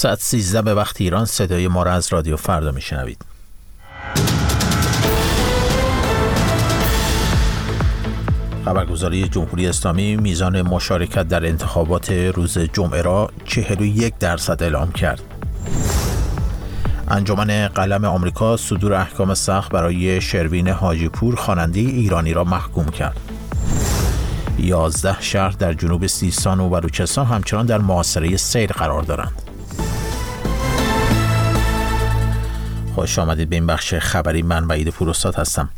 ساعت 13 به وقت ایران صدای ما را از رادیو فردا میشنوید خبرگزاری جمهوری اسلامی میزان مشارکت در انتخابات روز جمعه را 41 درصد اعلام کرد. انجمن قلم آمریکا صدور احکام سخت برای شروین حاجیپور خواننده ایرانی را محکوم کرد. 11 شهر در جنوب سیستان و بلوچستان همچنان در معاصره سیل قرار دارند. خوش آمدید به این بخش خبری من وعید پوروستاد هستم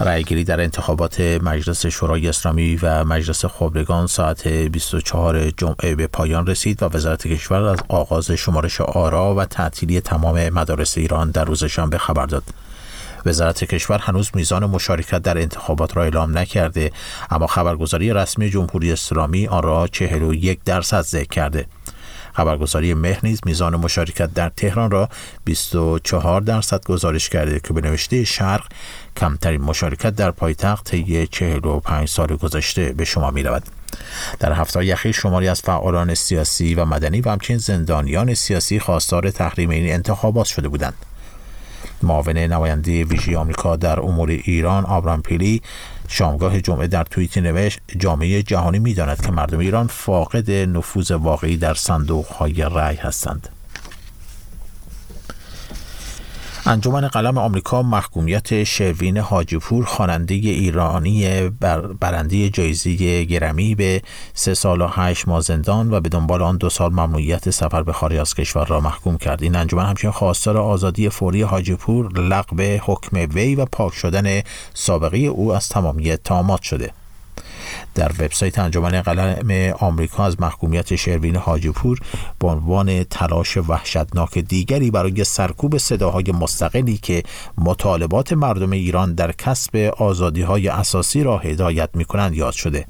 رأیگیری در انتخابات مجلس شورای اسلامی و مجلس خبرگان ساعت 24 جمعه به پایان رسید و وزارت کشور از آغاز شمارش آرا و تعطیلی تمام مدارس ایران در روز شنبه خبر داد. وزارت کشور هنوز میزان مشارکت در انتخابات را اعلام نکرده اما خبرگزاری رسمی جمهوری اسلامی آن را 41 درصد ذکر کرده. خبرگزاری مهر نیز میزان مشارکت در تهران را 24 درصد گزارش کرده که به نوشته شرق کمترین مشارکت در پایتخت طی 45 سال گذشته به شما می رود. در هفته اخیر شماری از فعالان سیاسی و مدنی و همچنین زندانیان سیاسی خواستار تحریم این انتخابات شده بودند. معاون نماینده ویژه آمریکا در امور ایران آبرام پیلی شامگاه جمعه در توییتی نوشت جامعه جهانی می‌داند که مردم ایران فاقد نفوذ واقعی در صندوق های رأی هستند. انجمن قلم آمریکا محکومیت شروین حاجیپور خواننده ایرانی بر برنده جایزه گرمی به سه سال و هشت ماه زندان و به دنبال آن دو سال ممنوعیت سفر به خارج از کشور را محکوم کرد. این انجمن همچنین خواستار آزادی فوری حاجیپور لغو حکم وی و پاک شدن سابقه او از تمامی تامات شده. در وبسایت انجمن قلم آمریکا از محکومیت شروین حاجیپور به عنوان تلاش وحشتناک دیگری برای سرکوب صداهای مستقلی که مطالبات مردم ایران در کسب آزادی های اساسی را هدایت می کنند یاد شده.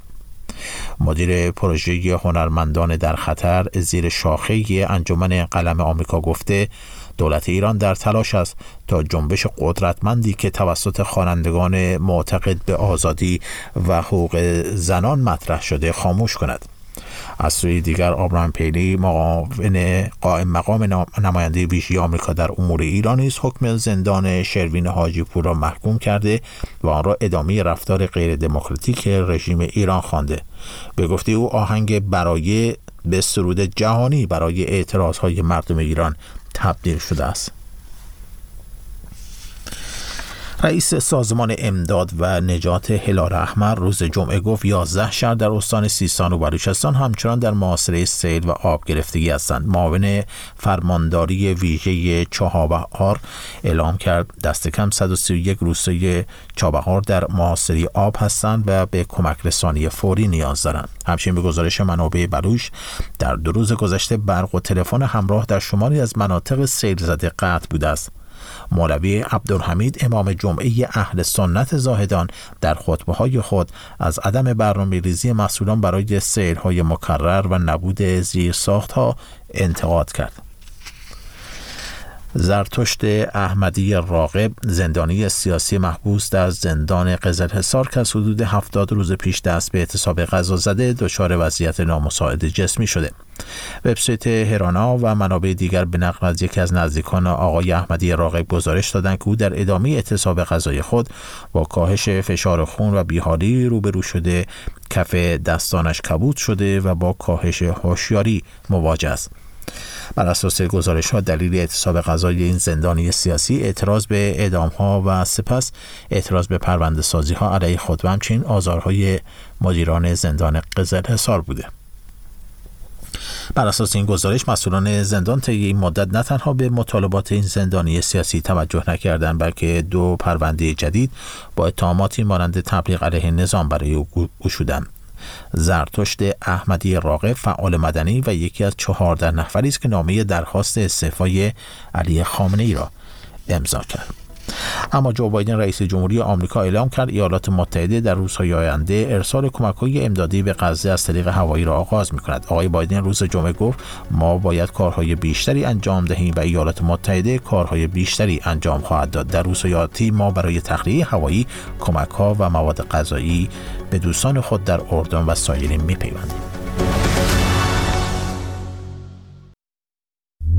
مدیر پروژه هنرمندان در خطر زیر شاخه انجمن قلم آمریکا گفته دولت ایران در تلاش است تا جنبش قدرتمندی که توسط خوانندگان معتقد به آزادی و حقوق زنان مطرح شده خاموش کند. از سوی دیگر آبرام پیلی معاون قائم مقام نماینده ویژه آمریکا در امور ایران نیز حکم زندان شروین حاجی پور را محکوم کرده و آن را ادامه رفتار غیر دموکراتیک رژیم ایران خوانده. به گفته او آهنگ برای به سرود جهانی برای اعتراض های مردم ایران تبدیل شده است. رئیس سازمان امداد و نجات هلال احمر روز جمعه گفت 11 شهر در استان سیستان و بلوچستان همچنان در معاصره سیل و آب گرفتگی هستند. معاون فرمانداری ویژه چهابهار اعلام کرد دست کم 131 روستای چابهار در معاصری آب هستند و به کمک رسانی فوری نیاز دارند. همچنین به گزارش منابع بلوش در دو روز گذشته برق و تلفن همراه در شماری از مناطق سیل زده قطع بوده است. مولوی عبدالحمید امام جمعه اهل سنت زاهدان در خطبه های خود از عدم برنامه ریزی مسئولان برای سیرهای مکرر و نبود زیر ساخت ها انتقاد کرد. زرتشت احمدی راقب زندانی سیاسی محبوس در زندان قزل حصار که از حدود هفتاد روز پیش دست به اعتصاب غذا زده دچار وضعیت نامساعد جسمی شده. وبسایت هرانا و منابع دیگر به نقل از یکی از نزدیکان آقای احمدی راقب گزارش دادند که او در ادامه اعتصاب غذای خود با کاهش فشار خون و بیحالی روبرو شده کف دستانش کبود شده و با کاهش هوشیاری مواجه است. بر اساس گزارش ها دلیل اعتصاب قضای این زندانی سیاسی اعتراض به اعدام ها و سپس اعتراض به پرونده سازی ها علیه خود و همچنین آزارهای مدیران زندان قزل حصار بوده. بر اساس این گزارش مسئولان زندان طی این مدت نه تنها به مطالبات این زندانی سیاسی توجه نکردند بلکه دو پرونده جدید با اتهاماتی مانند تبلیغ علیه نظام برای او گشودند. زرتشت احمدی راقب فعال مدنی و یکی از چهارده نفری است که نامه درخواست استعفای علی خامنه ای را امضا کرد. اما جو بایدن رئیس جمهوری آمریکا اعلام کرد ایالات متحده در روزهای آینده ارسال کمک‌های امدادی به غزه از طریق هوایی را آغاز می‌کند. آقای بایدن روز جمعه گفت ما باید کارهای بیشتری انجام دهیم و ایالات متحده کارهای بیشتری انجام خواهد داد. در روزهای آتی ما برای تخلیه هوایی کمک‌ها و مواد غذایی به دوستان خود در اردن و سایرین می‌پیوندیم.